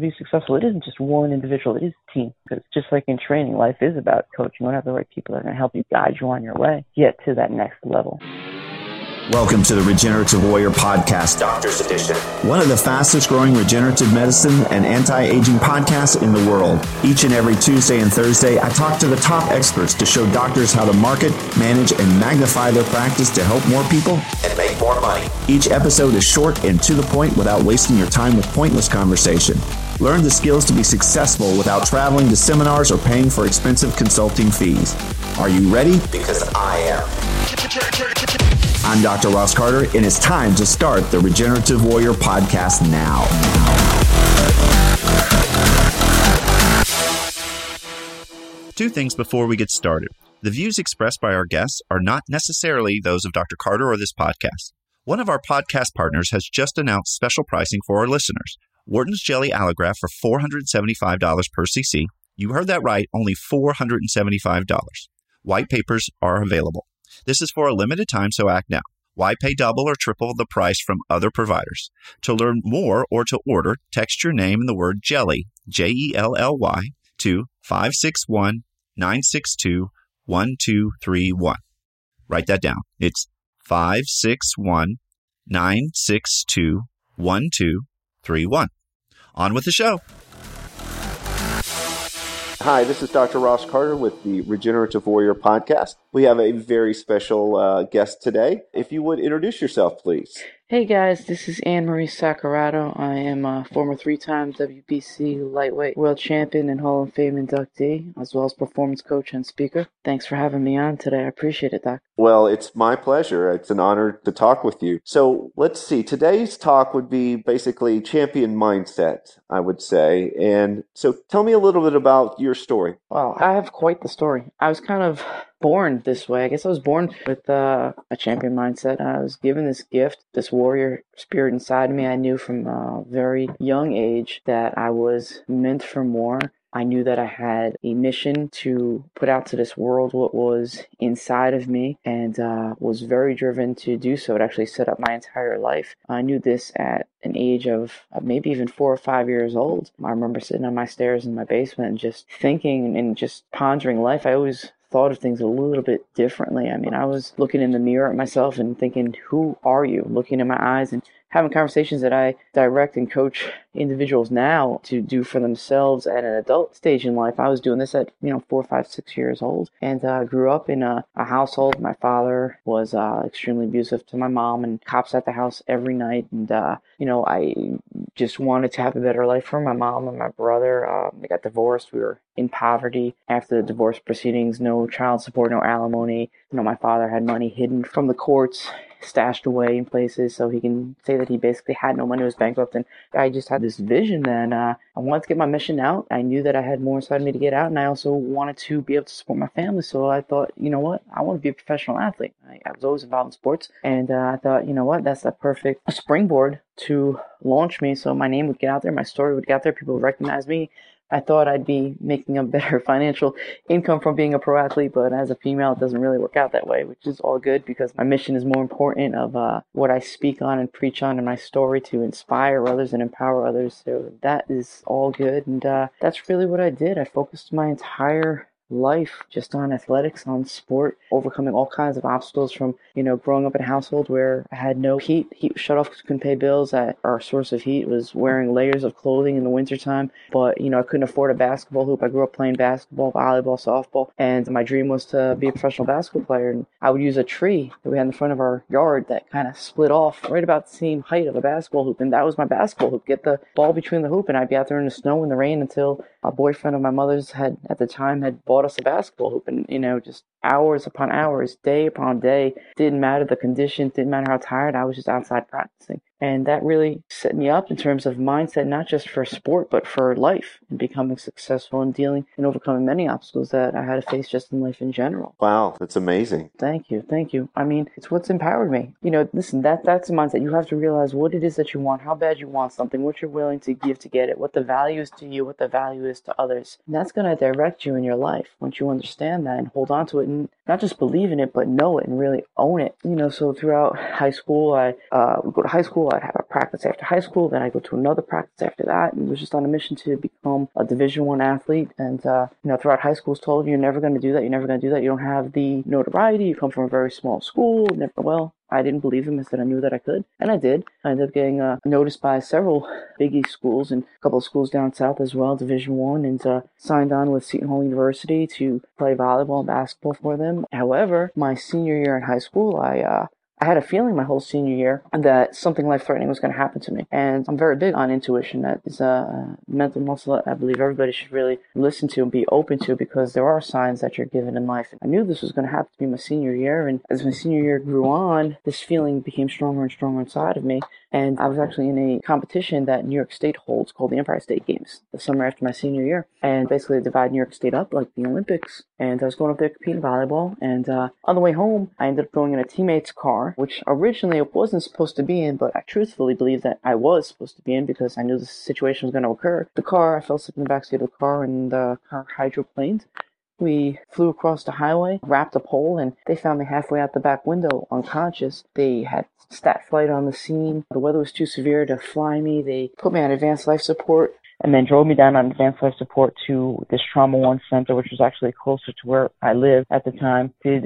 to be successful, it isn't just one individual, it is a team. Because just like in training, life is about coaching. You want to have the right people that are going to help you guide you on your way, get to that next level. Welcome to the Regenerative Warrior Podcast, Doctor's Edition. One of the fastest growing regenerative medicine and anti aging podcasts in the world. Each and every Tuesday and Thursday, I talk to the top experts to show doctors how to market, manage, and magnify their practice to help more people and make more money. Each episode is short and to the point without wasting your time with pointless conversation. Learn the skills to be successful without traveling to seminars or paying for expensive consulting fees. Are you ready? Because I am. I'm Dr. Ross Carter, and it's time to start the Regenerative Warrior podcast now. Two things before we get started. The views expressed by our guests are not necessarily those of Dr. Carter or this podcast. One of our podcast partners has just announced special pricing for our listeners. Wharton's Jelly Allograft for $475 per cc. You heard that right, only $475. White papers are available. This is for a limited time, so act now. Why pay double or triple the price from other providers? To learn more or to order, text your name and the word jelly, J E L L Y, to 561 962 1231. Write that down. It's 561 962 1231. On with the show. Hi, this is Dr. Ross Carter with the Regenerative Warrior podcast. We have a very special uh, guest today. If you would introduce yourself, please. Hey guys, this is Anne Marie Saccurato. I am a former three time WBC lightweight world champion and Hall of Fame inductee, as well as performance coach and speaker. Thanks for having me on today. I appreciate it, Doc. Well, it's my pleasure. It's an honor to talk with you. So let's see. Today's talk would be basically champion mindset, I would say. And so tell me a little bit about your story. Well, I have quite the story. I was kind of born this way. I guess I was born with uh, a champion mindset. I was given this gift, this warrior spirit inside me. I knew from a very young age that I was meant for more. I knew that I had a mission to put out to this world what was inside of me and uh, was very driven to do so. It actually set up my entire life. I knew this at an age of maybe even four or five years old. I remember sitting on my stairs in my basement and just thinking and just pondering life. I always thought of things a little bit differently. I mean, I was looking in the mirror at myself and thinking, who are you? Looking in my eyes and having conversations that I direct and coach individuals now to do for themselves at an adult stage in life. I was doing this at, you know, four, five, six years old and uh, grew up in a, a, household. My father was uh, extremely abusive to my mom and cops at the house every night. And, uh, you know, I just wanted to have a better life for my mom and my brother. Um, they got divorced. We were in poverty after the divorce proceedings, no child support, no alimony. You know, my father had money hidden from the courts stashed away in places so he can say that he basically had no money, was bankrupt. And I just had this vision that uh, I wanted to get my mission out. I knew that I had more inside me to get out, and I also wanted to be able to support my family. So I thought, you know what, I want to be a professional athlete. I, I was always involved in sports, and uh, I thought, you know what, that's the perfect springboard to launch me. So my name would get out there, my story would get out there, people would recognize me. I thought I'd be making a better financial income from being a pro athlete, but as a female, it doesn't really work out that way, which is all good because my mission is more important of uh, what I speak on and preach on in my story to inspire others and empower others. So that is all good, and uh, that's really what I did. I focused my entire life just on athletics, on sport, overcoming all kinds of obstacles from, you know, growing up in a household where I had no heat. Heat shut off couldn't pay bills. I, our source of heat was wearing layers of clothing in the wintertime. But, you know, I couldn't afford a basketball hoop. I grew up playing basketball, volleyball, softball, and my dream was to be a professional basketball player. And I would use a tree that we had in the front of our yard that kind of split off right about the same height of a basketball hoop. And that was my basketball hoop. Get the ball between the hoop, and I'd be out there in the snow and the rain until a boyfriend of my mother's had at the time had bought us a basketball hoop and you know just hours upon hours day upon day didn't matter the condition didn't matter how tired i was just outside practicing and that really set me up in terms of mindset, not just for sport, but for life and becoming successful and dealing and overcoming many obstacles that I had to face just in life in general. Wow, that's amazing. Thank you. Thank you. I mean, it's what's empowered me. You know, listen, that that's a mindset. You have to realize what it is that you want, how bad you want something, what you're willing to give to get it, what the value is to you, what the value is to others. And that's going to direct you in your life. Once you understand that and hold on to it and not just believe in it, but know it and really own it. You know, so throughout high school, I uh, would go to high school. I'd have a practice after high school, then I go to another practice after that, and was just on a mission to become a Division One athlete. And uh, you know, throughout high school, was told you're never going to do that. You're never going to do that. You don't have the notoriety. You come from a very small school. Never well. I didn't believe him. I said I knew that I could, and I did. I ended up getting uh, noticed by several Big East schools and a couple of schools down south as well, Division One, and uh, signed on with Seton Hall University to play volleyball and basketball for them. However, my senior year in high school, I uh, I had a feeling my whole senior year that something life threatening was going to happen to me. And I'm very big on intuition. That is a mental muscle that I believe everybody should really listen to and be open to because there are signs that you're given in life. I knew this was going to happen to me my senior year. And as my senior year grew on, this feeling became stronger and stronger inside of me. And I was actually in a competition that New York State holds called the Empire State Games the summer after my senior year. And basically, they divide New York State up like the Olympics. And I was going up there competing volleyball. And uh, on the way home, I ended up going in a teammate's car, which originally it wasn't supposed to be in, but I truthfully believe that I was supposed to be in because I knew the situation was going to occur. The car, I fell asleep in the backseat of the car, and the car hydroplaned. We flew across the highway, wrapped a pole, and they found me halfway out the back window, unconscious. They had stat flight on the scene. The weather was too severe to fly me. They put me on advanced life support and then drove me down on advanced life support to this trauma one center, which was actually closer to where I lived at the time. Did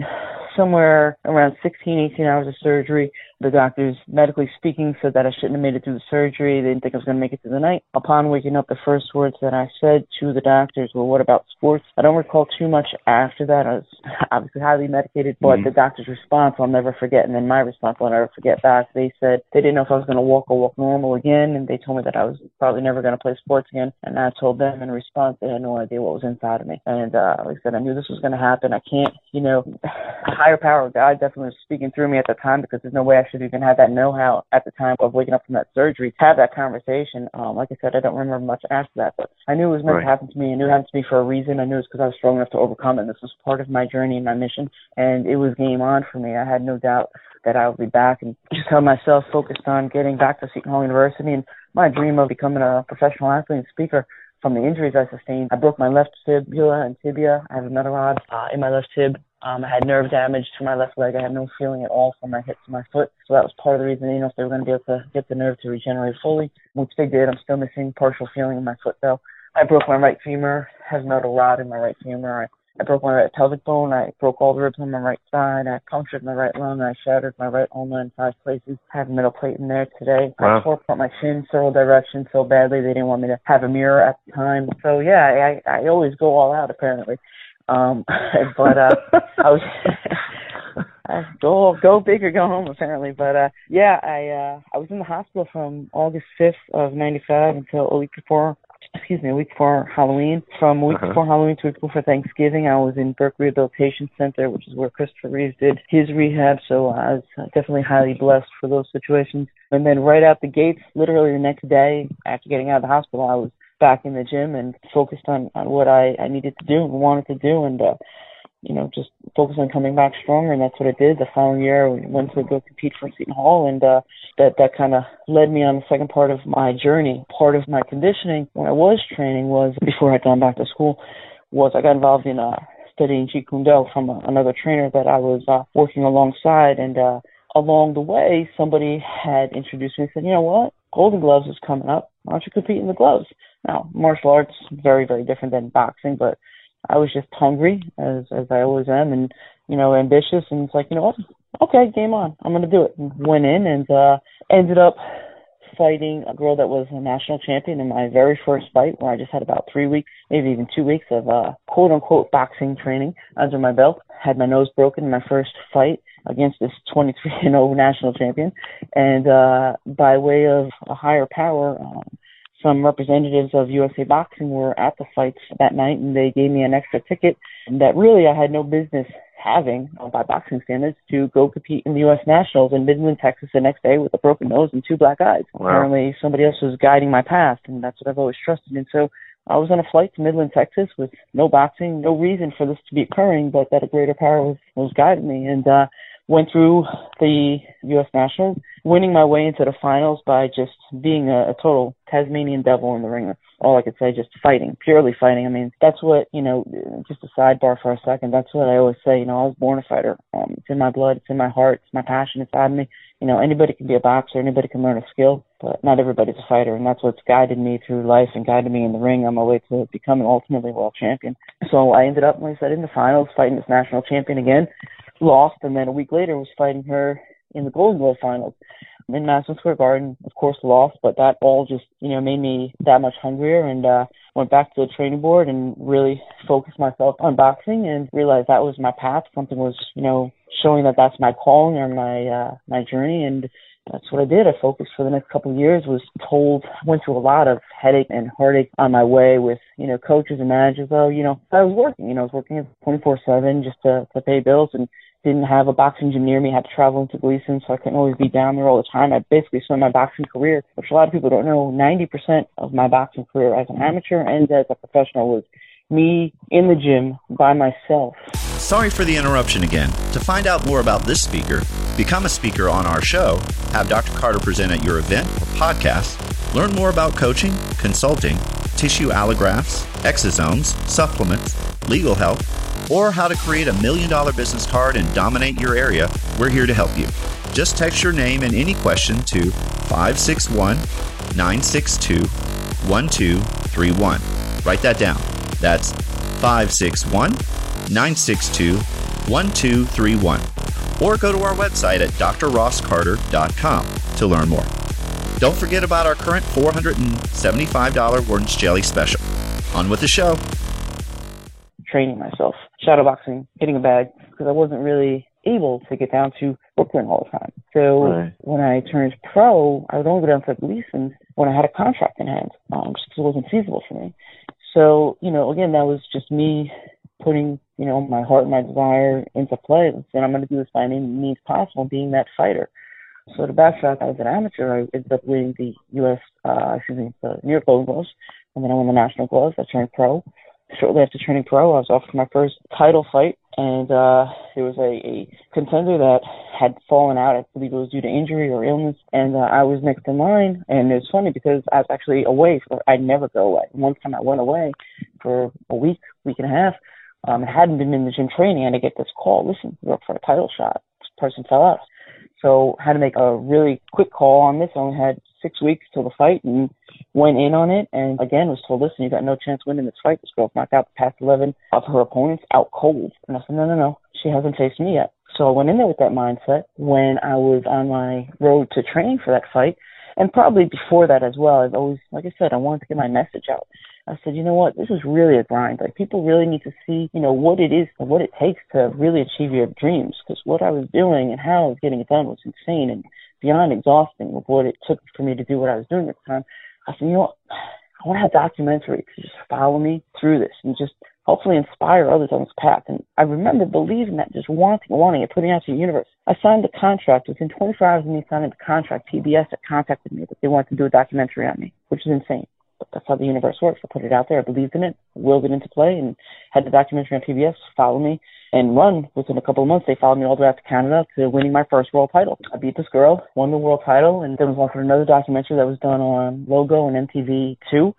somewhere around 16, 18 hours of surgery. The doctors, medically speaking, said that I shouldn't have made it through the surgery. They didn't think I was going to make it through the night. Upon waking up, the first words that I said to the doctors were, what about sports? I don't recall too much after that. I was obviously highly medicated, but mm-hmm. the doctor's response I'll never forget. And then my response I'll never forget back. They said they didn't know if I was going to walk or walk normal again. And they told me that I was probably never going to play sports again. And I told them in response they had no idea what was inside of me. And uh, like I said, I knew this was going to happen. I can't, you know, higher power of God definitely was speaking through me at the time because there's no way I should even have that know-how at the time of waking up from that surgery to have that conversation. Um, like I said, I don't remember much after that, but I knew it was meant right. to happen to me. I knew it happened to me for a reason. I knew it was because I was strong enough to overcome it. And this was part of my journey and my mission, and it was game on for me. I had no doubt that I would be back and just held myself focused on getting back to Seton Hall University and my dream of becoming a professional athlete and speaker from the injuries I sustained. I broke my left fibula and tibia. I have a metal rod uh, in my left tib. Um, I had nerve damage to my left leg. I had no feeling at all from my hip to my foot. So that was part of the reason didn't know if they were going to be able to get the nerve to regenerate fully, which they did. I'm still missing partial feeling in my foot though. I broke my right femur, has metal rod in my right femur. I I broke my right pelvic bone. I broke all the ribs on my right side. I punctured my right lung. I shattered my right ulna in five places. I have a metal plate in there today. Wow. I tore apart my shin several directions so badly they didn't want me to have a mirror at the time. So yeah, I I always go all out apparently. Um, but uh, I was. go go big or go home apparently. But uh yeah, I uh I was in the hospital from August fifth of ninety five until a week before excuse me, a week before Halloween. From a week uh-huh. before Halloween to a week before Thanksgiving, I was in Burke Rehabilitation Center, which is where Christopher Reeves did his rehab. So I was definitely highly blessed for those situations. And then right out the gates, literally the next day after getting out of the hospital, I was back in the gym and focused on, on what I, I needed to do and wanted to do. And uh, you know, just focus on coming back stronger, and that's what I did. The following year, we went to go compete for Seton Hall, and uh, that that kind of led me on the second part of my journey. Part of my conditioning when I was training was before I'd gone back to school, was I got involved in uh, studying Jeet Kune Do from a, another trainer that I was uh, working alongside, and uh, along the way, somebody had introduced me and said, you know what, Golden Gloves is coming up. Why don't you compete in the gloves? Now, martial arts very very different than boxing, but I was just hungry as as I always am, and you know ambitious, and it's like you know what, okay, game on, I'm gonna do it. Went in and uh, ended up fighting a girl that was a national champion in my very first fight, where I just had about three weeks, maybe even two weeks of uh, quote unquote boxing training under my belt. Had my nose broken in my first fight against this 23 and 0 national champion, and uh, by way of a higher power. Um, some representatives of USA Boxing were at the fights that night, and they gave me an extra ticket that really I had no business having uh, by boxing standards to go compete in the U.S. Nationals in Midland, Texas the next day with a broken nose and two black eyes. Wow. Apparently, somebody else was guiding my path, and that's what I've always trusted. And so I was on a flight to Midland, Texas with no boxing, no reason for this to be occurring, but that a greater power was, was guiding me. And uh, went through the U.S. Nationals, winning my way into the finals by just being a, a total Tasmanian devil in the ring. All I could say, just fighting, purely fighting. I mean, that's what you know. Just a sidebar for a second. That's what I always say. You know, I was born a fighter. Um, it's in my blood. It's in my heart. It's my passion It's inside me. You know, anybody can be a boxer. Anybody can learn a skill, but not everybody's a fighter, and that's what's guided me through life and guided me in the ring on my way to becoming ultimately world champion. So I ended up, like I said, in the finals, fighting this national champion again lost, and then a week later was fighting her in the Golden Glove finals in Madison Square Garden. Of course, lost, but that all just you know made me that much hungrier, and uh, went back to the training board and really focused myself on boxing, and realized that was my path. Something was you know showing that that's my calling or my uh, my journey, and that's what I did. I focused for the next couple of years. Was told, went through a lot of headache and heartache on my way with you know coaches and managers. Oh, you know, I was working. You know, I was working 24/7 just to to pay bills and didn't have a boxing gym near me, had to travel into Gleason, so I couldn't always be down there all the time. I basically spent my boxing career, which a lot of people don't know, 90% of my boxing career as an amateur and as a professional was me in the gym by myself. Sorry for the interruption again. To find out more about this speaker, become a speaker on our show, have Dr. Carter present at your event or podcast, learn more about coaching, consulting, tissue allografts, exosomes, supplements, legal help, or how to create a million dollar business card and dominate your area, we're here to help you. Just text your name and any question to 561 962 1231. Write that down. That's 561 962 1231. Or go to our website at drrosscarter.com to learn more. Don't forget about our current $475 Wharton's Jelly special. On with the show training myself, shadowboxing, hitting a bag, because I wasn't really able to get down to Brooklyn all the time. So right. when I turned pro, I would only go down to Gleason when I had a contract in hand, um, just because it wasn't feasible for me. So, you know, again, that was just me putting, you know, my heart and my desire into play. And I'm going to do this by any means possible, being that fighter. So to backtrack, I was an amateur. I ended up winning the U.S., uh, excuse me, the New York Golden Gloves, and then I won the national gloves. I turned pro shortly after turning pro, I was offered my first title fight, and uh, it was a, a contender that had fallen out. I believe it was due to injury or illness, and uh, I was next in line. And it's funny because I was actually away. For, I never go away. One time I went away for a week, week and a half. Um, I hadn't been in the gym training, and I get this call. Listen, you're up for a title shot. This person fell out. So had to make a really quick call on this. I only had six weeks till the fight and went in on it and again was told, listen, you got no chance winning this fight. This girl's knocked out the past 11 of her opponents out cold. And I said, no, no, no. She hasn't faced me yet. So I went in there with that mindset when I was on my road to training for that fight. And probably before that as well, I've always, like I said, I wanted to get my message out. I said, you know what, this is really a grind. Like people really need to see, you know, what it is and what it takes to really achieve your dreams. Because what I was doing and how I was getting it done was insane and beyond exhausting of what it took for me to do what I was doing at the time. I said, you know what, I want to have documentary to just follow me through this and just hopefully inspire others on this path. And I remember believing that, just wanting, wanting it, putting out to the universe. I signed the contract. Within 24 hours of me signing the contract, PBS had contacted me that they wanted to do a documentary on me, which is insane But that's how the universe works. I put it out there. I believed in it, willed it into play, and had the documentary on PBS follow me and run. Within a couple of months, they followed me all the way out to Canada to winning my first world title. I beat this girl, won the world title, and then was offered another documentary that was done on Logo and MTV2.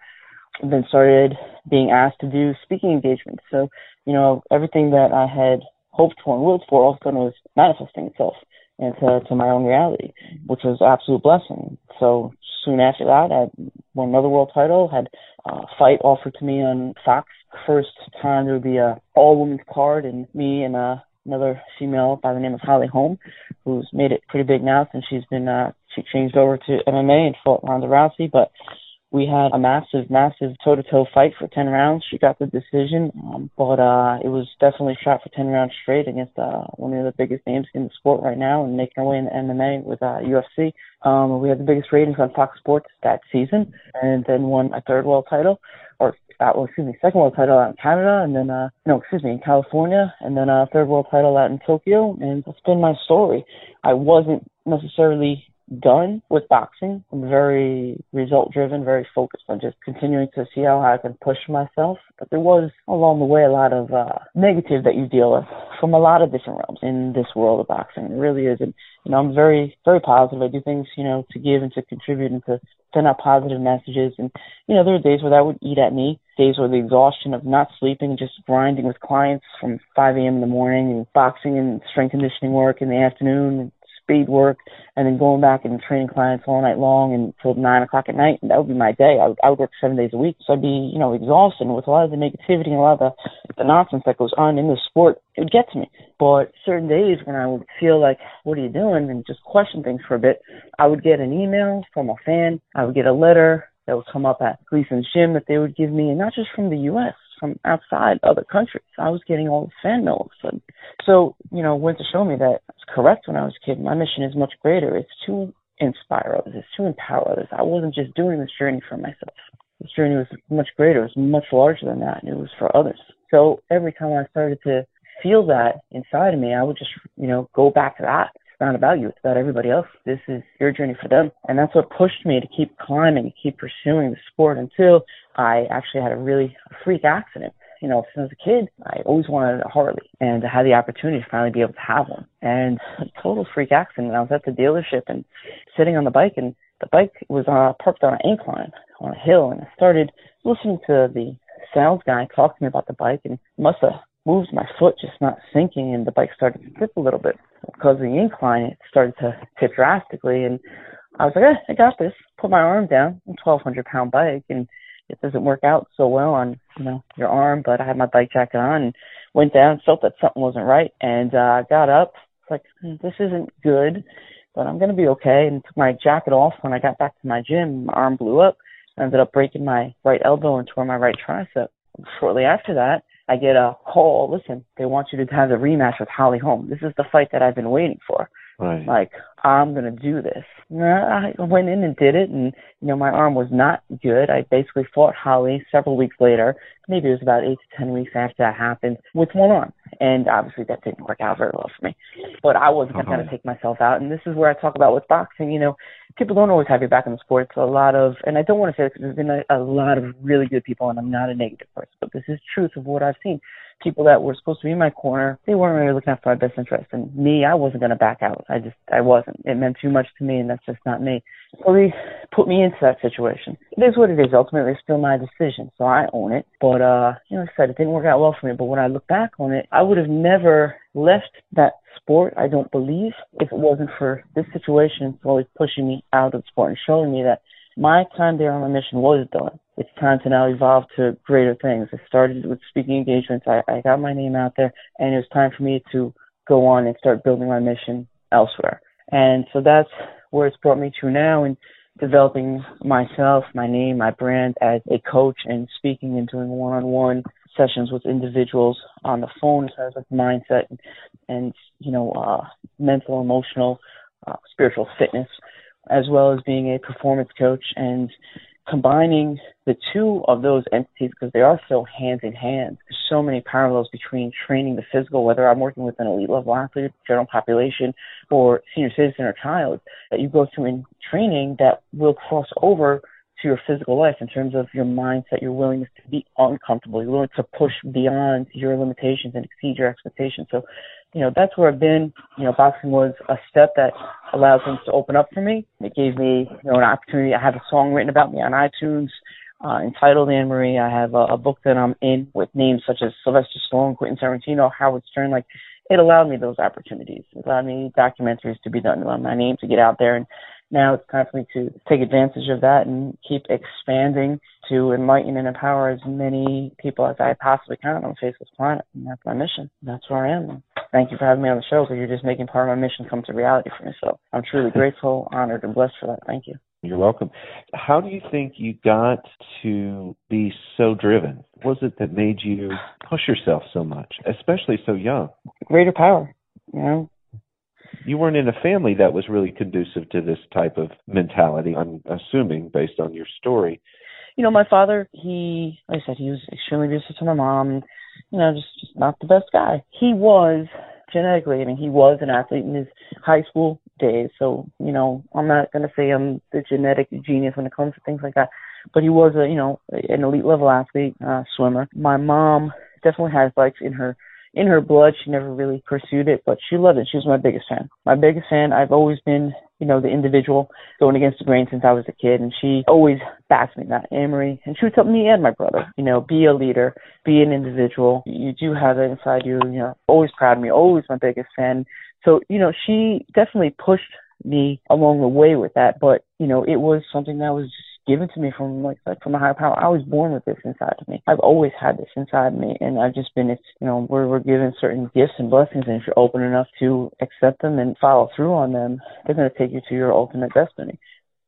Then started being asked to do speaking engagements. So, you know, everything that I had hoped for and willed for all of a sudden was manifesting itself into to my own reality, which was absolute blessing. So soon after that, I won another world title, had a fight offered to me on Fox. First time there would be a all women's card and me and uh, another female by the name of Holly Holm, who's made it pretty big now since she's been uh, she changed over to MMA and fought Ronda Rousey, but we had a massive, massive toe-to-toe fight for 10 rounds. She got the decision, um, but uh, it was definitely shot for 10 rounds straight against uh, one of the biggest names in the sport right now and making her way in the MMA with uh, UFC. Um, we had the biggest ratings on Fox Sports that season, and then won a third world title, or uh, well, excuse me, second world title out in Canada, and then uh, no, excuse me, in California, and then a third world title out in Tokyo. And that's been my story. I wasn't necessarily done with boxing. I'm very result driven, very focused on just continuing to see how I can push myself. But there was along the way a lot of uh, negative that you deal with from a lot of different realms in this world of boxing. It really is. And, you know, I'm very, very positive. I do things, you know, to give and to contribute and to send out positive messages. And, you know, there were days where that would eat at me, days where the exhaustion of not sleeping, just grinding with clients from 5 a.m. in the morning and boxing and strength conditioning work in the afternoon, speed work, and then going back and training clients all night long until nine o'clock at night. And that would be my day. I would, I would work seven days a week. So I'd be, you know, exhausted with a lot of the negativity and a lot of the, the nonsense that goes on in the sport. It would get to me. But certain days when I would feel like, what are you doing? And just question things for a bit, I would get an email from a fan. I would get a letter that would come up at Gleason's gym that they would give me, and not just from the U.S., from outside other countries. I was getting all the fan mail of a sudden. So, you know, went to show me that it's correct when I was a kid. My mission is much greater. It's to inspire others. It's to empower others. I wasn't just doing this journey for myself. This journey was much greater. It was much larger than that. And it was for others. So every time I started to feel that inside of me, I would just, you know, go back to that It's not about you. It's about everybody else. This is your journey for them. And that's what pushed me to keep climbing, keep pursuing the sport until I actually had a really freak accident. You know, since I was a kid, I always wanted a Harley and I had the opportunity to finally be able to have one. And total freak accident. I was at the dealership and sitting on the bike and the bike was uh, parked on an incline on a hill and I started listening to the sales guy talk to me about the bike and must have moved my foot just not sinking and the bike started to tip a little bit because of the incline it started to tip drastically and I was like, eh, I got this. Put my arm down, a twelve hundred pound bike and it doesn't work out so well on, you know, your arm, but I had my bike jacket on and went down, felt that something wasn't right and uh got up. It's like, hmm, this isn't good, but I'm gonna be okay and took my jacket off when I got back to my gym, my arm blew up. I ended up breaking my right elbow and tore my right tricep. Shortly after that, I get a call. Listen, they want you to have the rematch with Holly Holm. This is the fight that I've been waiting for. Right. Like I'm gonna do this. I went in and did it, and you know my arm was not good. I basically fought Holly several weeks later. Maybe it was about eight to ten weeks after that happened with one arm, and obviously that didn't work out very well for me. But I wasn't uh-huh. gonna take myself out, and this is where I talk about with boxing. You know, people don't always have your back in the sport. It's a lot of, and I don't want to say this because there's been a, a lot of really good people, and I'm not a negative person, but this is truth of what I've seen people that were supposed to be in my corner, they weren't really looking after my best interest. And me, I wasn't going to back out. I just, I wasn't. It meant too much to me, and that's just not me. So they put me into that situation. It is what it is. Ultimately, it's still my decision, so I own it. But, uh, you know, like I said, it didn't work out well for me. But when I look back on it, I would have never left that sport, I don't believe, if it wasn't for this situation It's always pushing me out of the sport and showing me that my time there on my mission was done it's time to now evolve to greater things. I started with speaking engagements. I, I got my name out there, and it was time for me to go on and start building my mission elsewhere. And so that's where it's brought me to now in developing myself, my name, my brand as a coach and speaking and doing one-on-one sessions with individuals on the phone as far as like mindset and, and you know, uh, mental, emotional, uh, spiritual fitness, as well as being a performance coach and combining the two of those entities because they are so hand in hand. There's so many parallels between training the physical, whether I'm working with an elite level athlete, general population, or senior citizen or child, that you go through in training that will cross over to your physical life in terms of your mindset, your willingness to be uncomfortable, your willingness to push beyond your limitations and exceed your expectations. So you know, that's where I've been. You know, boxing was a step that allowed things to open up for me. It gave me, you know, an opportunity. I have a song written about me on iTunes uh, entitled Anne Marie. I have a, a book that I'm in with names such as Sylvester Stallone, Quentin Tarantino, Howard Stern. Like, it allowed me those opportunities. It allowed me documentaries to be done. It allowed my name to get out there and now it's time for me to take advantage of that and keep expanding to enlighten and empower as many people as I possibly can on the face of this planet. And that's my mission. That's where I am. Thank you for having me on the show because you're just making part of my mission come to reality for me. So I'm truly grateful, honored, and blessed for that. Thank you. You're welcome. How do you think you got to be so driven? What was it that made you push yourself so much, especially so young? Greater power. You know, you weren't in a family that was really conducive to this type of mentality, I'm assuming, based on your story. You know, my father, he, like I said, he was extremely abusive to my mom, you know, just, just not the best guy. He was genetically, I mean, he was an athlete in his high school, days. So, you know, I'm not going to say I'm the genetic genius when it comes to things like that, but he was a, you know, an elite level athlete, uh, swimmer. My mom definitely has like in her in her blood. She never really pursued it, but she loved it. She was my biggest fan. My biggest fan. I've always been, you know, the individual going against the grain since I was a kid, and she always backed me. That Amory, and she would tell me and my brother, you know, be a leader, be an individual. You do have it inside you. You know, always proud of me. Always my biggest fan. So, you know, she definitely pushed me along the way with that, but you know, it was something that was just given to me from like like from a higher power. I was born with this inside of me. I've always had this inside me, and I've just been, it's you know, we're we're given certain gifts and blessings, and if you're open enough to accept them and follow through on them, they're going to take you to your ultimate destiny.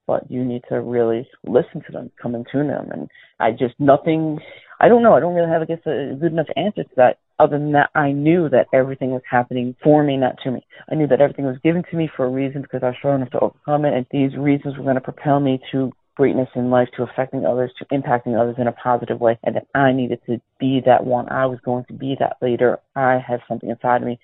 But you need to really listen to them, come tune them, and I just nothing. I don't know. I don't really have, I guess, a good enough answer to that. Other than that, I knew that everything was happening for me, not to me. I knew that everything was given to me for a reason because I was strong enough to overcome it, and these reasons were going to propel me to greatness in life to affecting others, to impacting others in a positive way, and that I needed to be that one. I was going to be that leader. I have something inside of me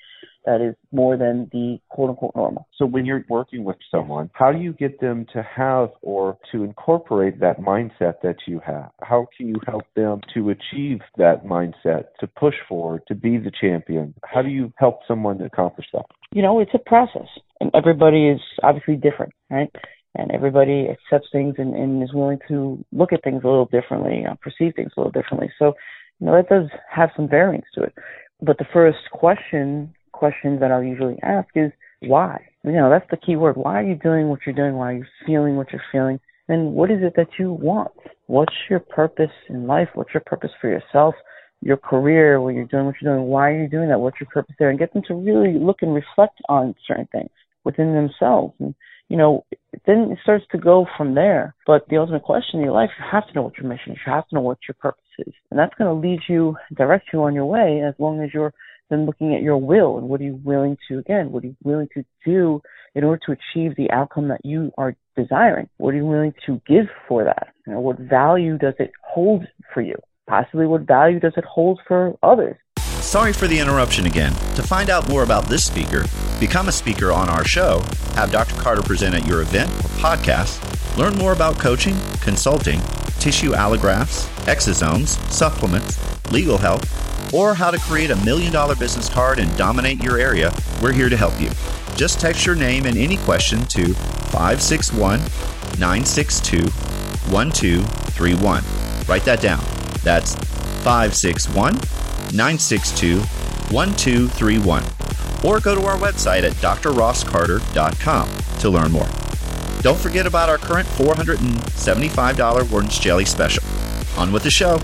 that is more than the quote unquote normal. So when you're working with someone, how do you get them to have or to incorporate that mindset that you have? How can you help them to achieve that mindset, to push forward, to be the champion? How do you help someone accomplish that? You know, it's a process and everybody is obviously different, right? And everybody accepts things and, and is willing to look at things a little differently, uh, perceive things a little differently. So, you know, that does have some variance to it. But the first question, question that I'll usually ask is why? You know, that's the key word. Why are you doing what you're doing? Why are you feeling what you're feeling? And what is it that you want? What's your purpose in life? What's your purpose for yourself? Your career, when you're doing what you're doing, why are you doing that? What's your purpose there? And get them to really look and reflect on certain things within themselves. And you know, then it starts to go from there. But the ultimate question in your life, you have to know what your mission is. You have to know what your purpose is. And that's going to lead you, direct you on your way as long as you're then looking at your will and what are you willing to, again, what are you willing to do in order to achieve the outcome that you are desiring? What are you willing to give for that? You know, what value does it hold for you? Possibly what value does it hold for others? Sorry for the interruption again. To find out more about this speaker, become a speaker on our show, have Dr. Carter present at your event or podcast, learn more about coaching, consulting, tissue allografts, exosomes, supplements, legal help, or how to create a million dollar business card and dominate your area, we're here to help you. Just text your name and any question to 561 962 1231. Write that down. That's 561 962 1231. Or go to our website at drrosscarter.com to learn more. Don't forget about our current $475 Wharton's Jelly special. On with the show.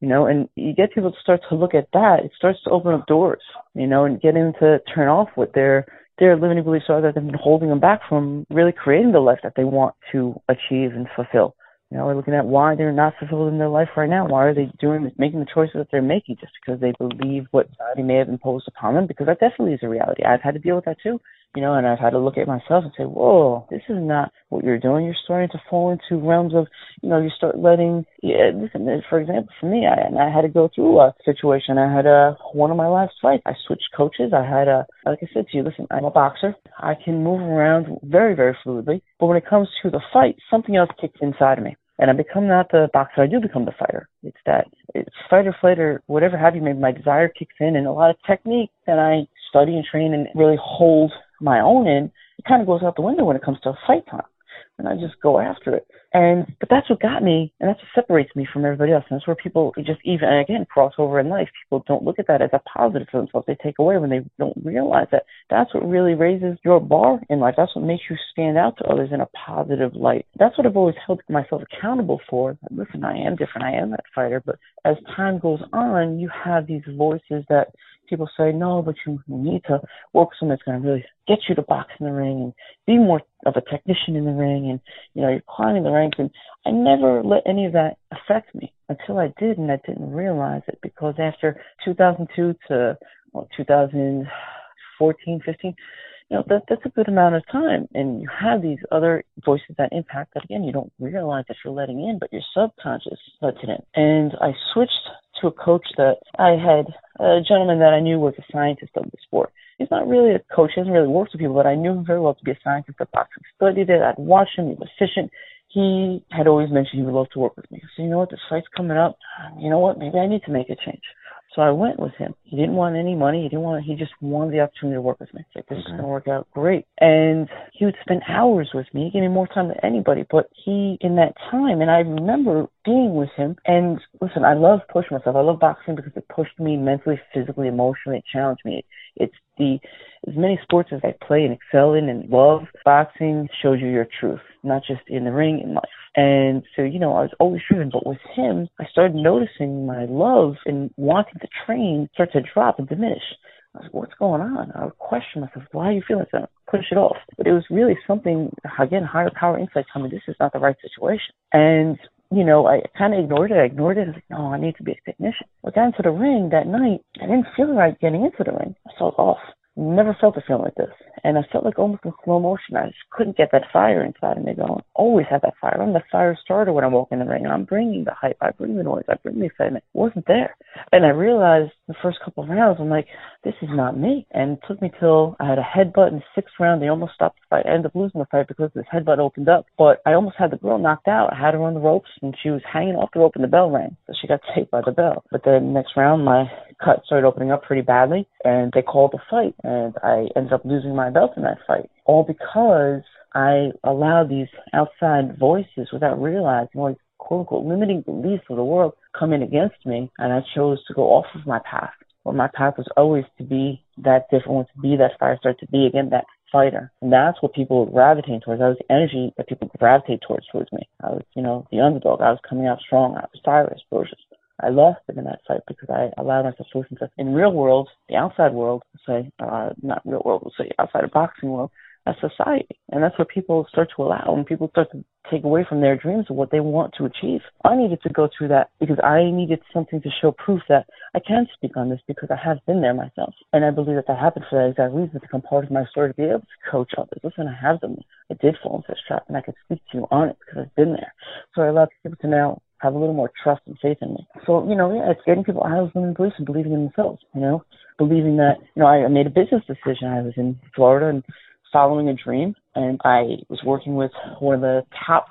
You know, and you get people to start to look at that. It starts to open up doors, you know, and get them to turn off what their their limiting beliefs are that have been holding them back from really creating the life that they want to achieve and fulfill. You know, we're looking at why they're not fulfilled in their life right now. Why are they doing making the choices that they're making just because they believe what society may have imposed upon them? Because that definitely is a reality. I've had to deal with that too you know, and I've had to look at myself and say, whoa, this is not what you're doing. You're starting to fall into realms of, you know, you start letting, yeah, listen, for example, for me, I, and I had to go through a situation. I had a, one of my last fights. I switched coaches. I had a, like I said to you, listen, I'm a boxer. I can move around very, very fluidly. But when it comes to the fight, something else kicks inside of me. And I become not the boxer, I do become the fighter. It's that, it's fight or flight or whatever have you, maybe my desire kicks in and a lot of technique that I study and train and really hold my own in, it kind of goes out the window when it comes to fight time. And I just go after it. And, but that's what got me, and that's what separates me from everybody else. And that's where people just even, and again, cross over in life. People don't look at that as a positive for themselves. They take away when they don't realize that that's what really raises your bar in life. That's what makes you stand out to others in a positive light. That's what I've always held myself accountable for. Listen, I am different. I am that fighter. But as time goes on, you have these voices that people say, no, but you need to work with someone that's going to really get you to box in the ring and be more of a technician in the ring and, you know, you're climbing the ranks. And I never let any of that affect me until I did and I didn't realize it because after 2002 to well, 2014, 15, you know, that, that's a good amount of time. And you have these other voices that impact that, again, you don't realize that you're letting in, but your subconscious lets it in. And I switched to a coach that I had, a gentleman that I knew was a scientist of the sport. he's not really a coach. He doesn't really work with people, but I knew him very well to be a scientist of boxing. Studied it. I'd watch him. He was efficient. He had always mentioned he would love to work with me. So you know what? This fight's coming up. You know what? Maybe I need to make a change. So I went with him. He didn't want any money. He didn't want. He just wanted the opportunity to work with me. It's like this okay. is gonna work out great. And he would spend hours with me. He gave me more time than anybody. But he, in that time, and I remember being with him. And listen, I love pushing myself. I love boxing because it pushed me mentally, physically, emotionally. It challenged me. It's the as many sports as I play and excel in and love. Boxing shows you your truth, not just in the ring, in life. And so, you know, I was always driven, but with him, I started noticing my love and wanting to train start to drop and diminish. I was like, what's going on? I would question myself, why are you feeling so? Push it off. But it was really something, again, higher power insight coming, this is not the right situation. And you know, I kind of ignored it. I ignored it. I was like, no, I need to be a technician. I got into the ring that night. I didn't feel right getting into the ring. I felt off. Never felt a feeling like this. And I felt like almost in slow motion. I just couldn't get that fire inside of me going. Always have that fire. I'm the fire starter when I walk in the ring. I'm bringing the hype. I bring the noise. I bring the excitement. It wasn't there. And I realized the first couple of rounds, I'm like, this is not me. And it took me till I had a headbutt in the sixth round. They almost stopped the fight. I ended up losing the fight because this headbutt opened up. But I almost had the girl knocked out. I had her on the ropes and she was hanging off the rope and the bell rang. So she got taped by the bell. But then next round, my cut started opening up pretty badly, and they called the fight, and I ended up losing my belt in that fight, all because I allowed these outside voices without realizing, like quote unquote limiting beliefs of the world come in against me, and I chose to go off of my path. Well, my path was always to be that different, one, to be that fire starter, to be again that fighter. And that's what people gravitate towards. That was the energy that people gravitate towards towards me. I was, you know, the underdog. I was coming out strong. I was tireless, ferocious. I lost it in that fight because I allowed myself to listen to in real world, the outside world, say uh, not real world, say outside of boxing world, a society, and that's what people start to allow. and people start to take away from their dreams what they want to achieve, I needed to go through that because I needed something to show proof that I can speak on this because I have been there myself, and I believe that that happened for that exact reason to become part of my story to be able to coach others. Listen, I have them. I did fall into this trap, and I could speak to you on it because I've been there. So I allow people to now have a little more trust and faith in me. So, you know, yeah, it's getting people out of limiting beliefs and believing in themselves, you know, believing that, you know, I made a business decision. I was in Florida and following a dream and I was working with one of the top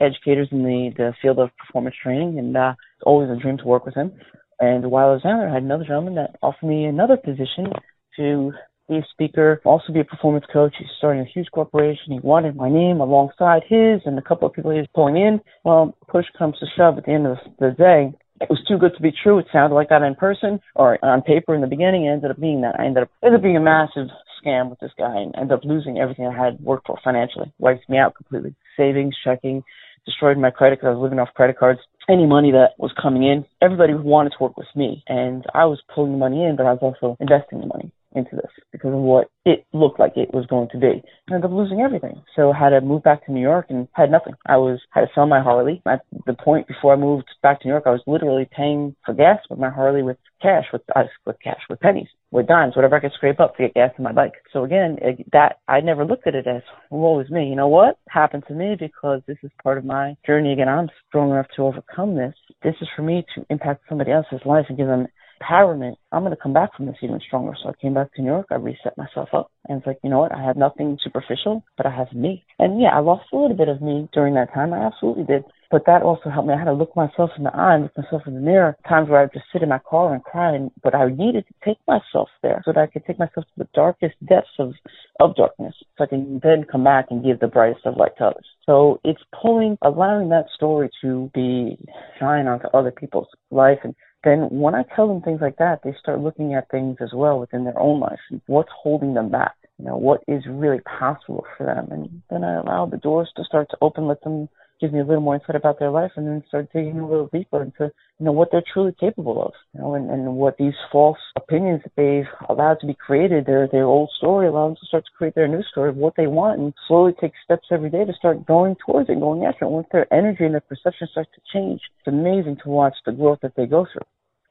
educators in the, the field of performance training and uh it's always a dream to work with him. And while I was down there I had another gentleman that offered me another position to be a speaker, also be a performance coach. He's starting a huge corporation. He wanted my name alongside his and a couple of people he was pulling in. Well, push comes to shove at the end of the day. It was too good to be true. It sounded like that in person or on paper in the beginning. It ended up being that. I ended up, ended up being a massive scam with this guy and ended up losing everything I had worked for financially. Wiped me out completely. Savings, checking, destroyed my credit because I was living off credit cards. Any money that was coming in, everybody wanted to work with me. And I was pulling the money in, but I was also investing the money into this because of what it looked like it was going to be. I ended up losing everything. So I had to move back to New York and had nothing. I was had to sell my Harley. At the point before I moved back to New York, I was literally paying for gas with my Harley with cash, with uh, with cash, with pennies, with dimes, whatever I could scrape up to get gas in my bike. So again, that I never looked at it as woe is me. You know what happened to me because this is part of my journey. Again, I'm strong enough to overcome this. This is for me to impact somebody else's life and give them empowerment, I'm going to come back from this even stronger. So I came back to New York. I reset myself up. And it's like, you know what? I have nothing superficial, but I have me. And yeah, I lost a little bit of me during that time. I absolutely did. But that also helped me. I had to look myself in the eye and look myself in the mirror. Times where I would just sit in my car and cry. And, but I needed to take myself there so that I could take myself to the darkest depths of, of darkness. So I can then come back and give the brightest of light to others. So it's pulling, allowing that story to be shine onto other people's life and then when I tell them things like that, they start looking at things as well within their own life. and What's holding them back? You know, what is really possible for them? And then I allow the doors to start to open, let them give me a little more insight about their life and then start digging a little deeper into, you know, what they're truly capable of, you know, and, and what these false opinions that they've allowed to be created, their their old story allow them to start to create their new story of what they want and slowly take steps every day to start going towards it, going after it. Once their energy and their perception starts to change, it's amazing to watch the growth that they go through.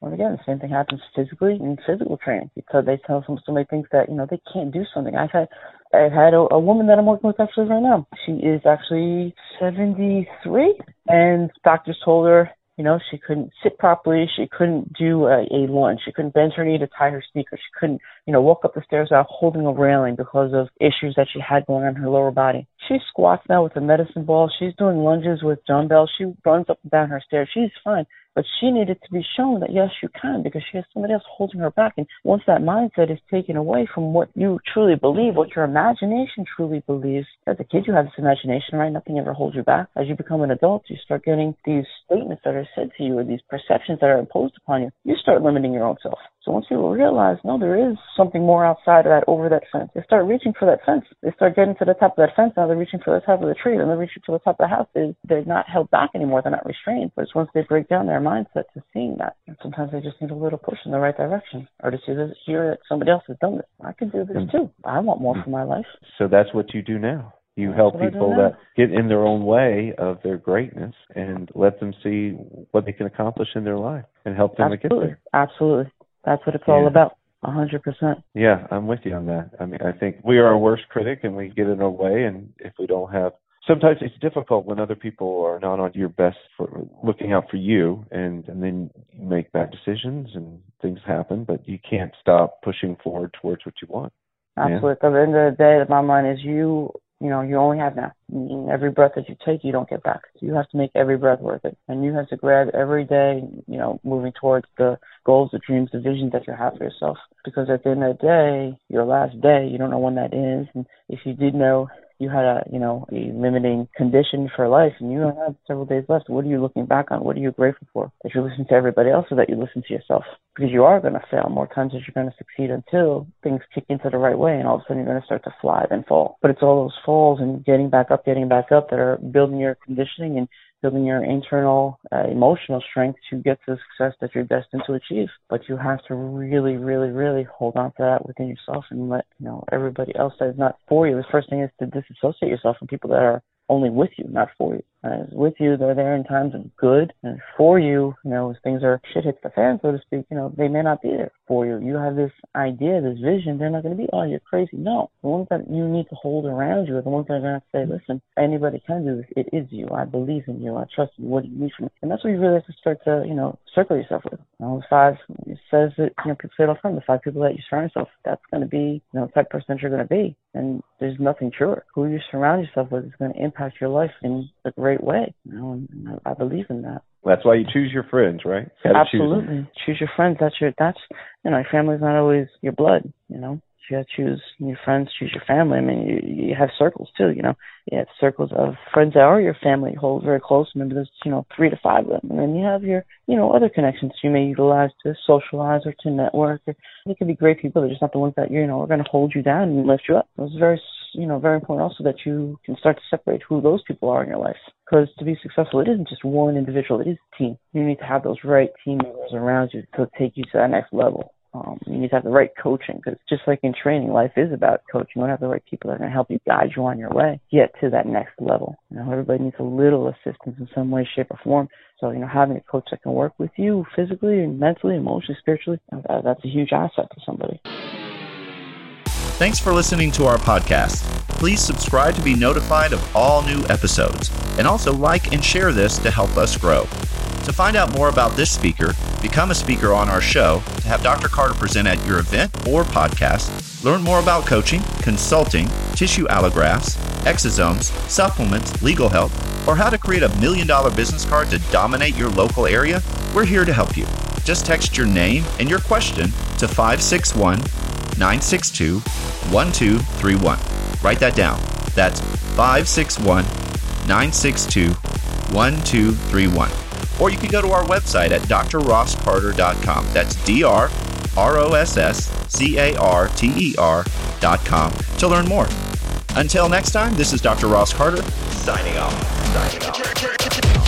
And again, the same thing happens physically in physical training because they tell some so many things that you know they can't do something. I've had I've had a, a woman that I'm working with actually right now. She is actually 73, and doctors told her You know, she couldn't sit properly. She couldn't do a, a lunge. She couldn't bend her knee to tie her sneakers. She couldn't, you know, walk up the stairs without holding a railing because of issues that she had going on in her lower body. She squats now with a medicine ball. She's doing lunges with dumbbells. She runs up and down her stairs. She's fine. But she needed to be shown that yes, you can because she has somebody else holding her back. And once that mindset is taken away from what you truly believe, what your imagination truly believes, as a kid you have this imagination, right? Nothing ever holds you back. As you become an adult, you start getting these statements that are said to you or these perceptions that are imposed upon you. You start limiting your own self. So once you realize, no, there is something more outside of that, over that fence, they start reaching for that fence. They start getting to the top of that fence. Now they're reaching for the top of the tree. Then they're reaching to the top of the house. They, they're not held back anymore. They're not restrained. But it's once they break down their mindset to seeing that. And sometimes they just need a little push in the right direction or to see this, hear that somebody else has done this. I can do this mm. too. I want more for my life. So that's what you do now. You that's help people that get in their own way of their greatness and let them see what they can accomplish in their life and help them Absolutely. to get there. Absolutely. That's what it's yeah. all about. A hundred percent. Yeah, I'm with you on that. I mean, I think we are our worst critic, and we get in our way. And if we don't have, sometimes it's difficult when other people are not on your best for looking out for you, and and then you make bad decisions and things happen. But you can't stop pushing forward towards what you want. Absolutely. At the end of the day, the bottom line is you you know, you only have now. Every breath that you take, you don't get back. So you have to make every breath worth it. And you have to grab every day, you know, moving towards the goals, the dreams, the visions that you have for yourself. Because at the end of the day, your last day, you don't know when that is. And if you did know you had a you know a limiting condition for life and you have several days left what are you looking back on? What are you grateful for? That you listen to everybody else or that you listen to yourself? Because you are going to fail. More times than you're going to succeed until things kick into the right way and all of a sudden you're going to start to fly then fall. But it's all those falls and getting back up getting back up that are building your conditioning and building your internal uh, emotional strength to get to the success that you're destined to achieve. But you have to really, really, really hold on to that within yourself and let you know everybody else that is not for you. The first thing is to disassociate yourself from people that are only with you, not for you. Uh, with you, they're there in times of good, and for you, you know, as things are shit hits the fan, so to speak, you know, they may not be there for you. You have this idea, this vision, they're not going to be, oh, you're crazy. No, the ones that you need to hold around you are the ones that are going to say, listen, anybody can do this. It is you. I believe in you. I trust you. What do you need from me? And that's what you really have to start to, you know, circle yourself with. You know, the five, it says that, you know, people say it all the time, the five people that you surround yourself, that's going to be, you know, the type of person that you're going to be. And there's nothing truer. Who you surround yourself with is going to impact your life in a great way. You know, I believe in that. That's why you choose your friends, right? Absolutely. Choose, choose, your friends. That's your that's you know, your family's not always your blood, you know. You gotta choose your friends, choose your family. I mean, you, you have circles too, you know. You have circles of friends that are your family, hold very close. Maybe there's, you know, three to five of them. And then you have your, you know, other connections you may utilize to socialize or to network. Or, they could be great people. They're just not the ones that, you know, are going to hold you down and lift you up. It's very, you know, very important also that you can start to separate who those people are in your life. Because to be successful, it isn't just one individual, it is a team. You need to have those right team members around you to take you to that next level. Um, you need to have the right coaching because just like in training, life is about coaching. You want to have the right people that are going to help you guide you on your way, get to that next level. You know, everybody needs a little assistance in some way, shape, or form. So, you know, having a coach that can work with you physically and mentally, emotionally, spiritually, that, that's a huge asset to somebody. Thanks for listening to our podcast. Please subscribe to be notified of all new episodes, and also like and share this to help us grow. To find out more about this speaker, become a speaker on our show, to have Dr. Carter present at your event or podcast, learn more about coaching, consulting, tissue allografts, exosomes, supplements, legal help, or how to create a million dollar business card to dominate your local area, we're here to help you. Just text your name and your question to 561 962 1231. Write that down. That's 561 962 1231 or you can go to our website at drrosscarter.com. That's D R R O S S C A R T E R.com to learn more. Until next time, this is Dr. Ross Carter signing off. Signing off.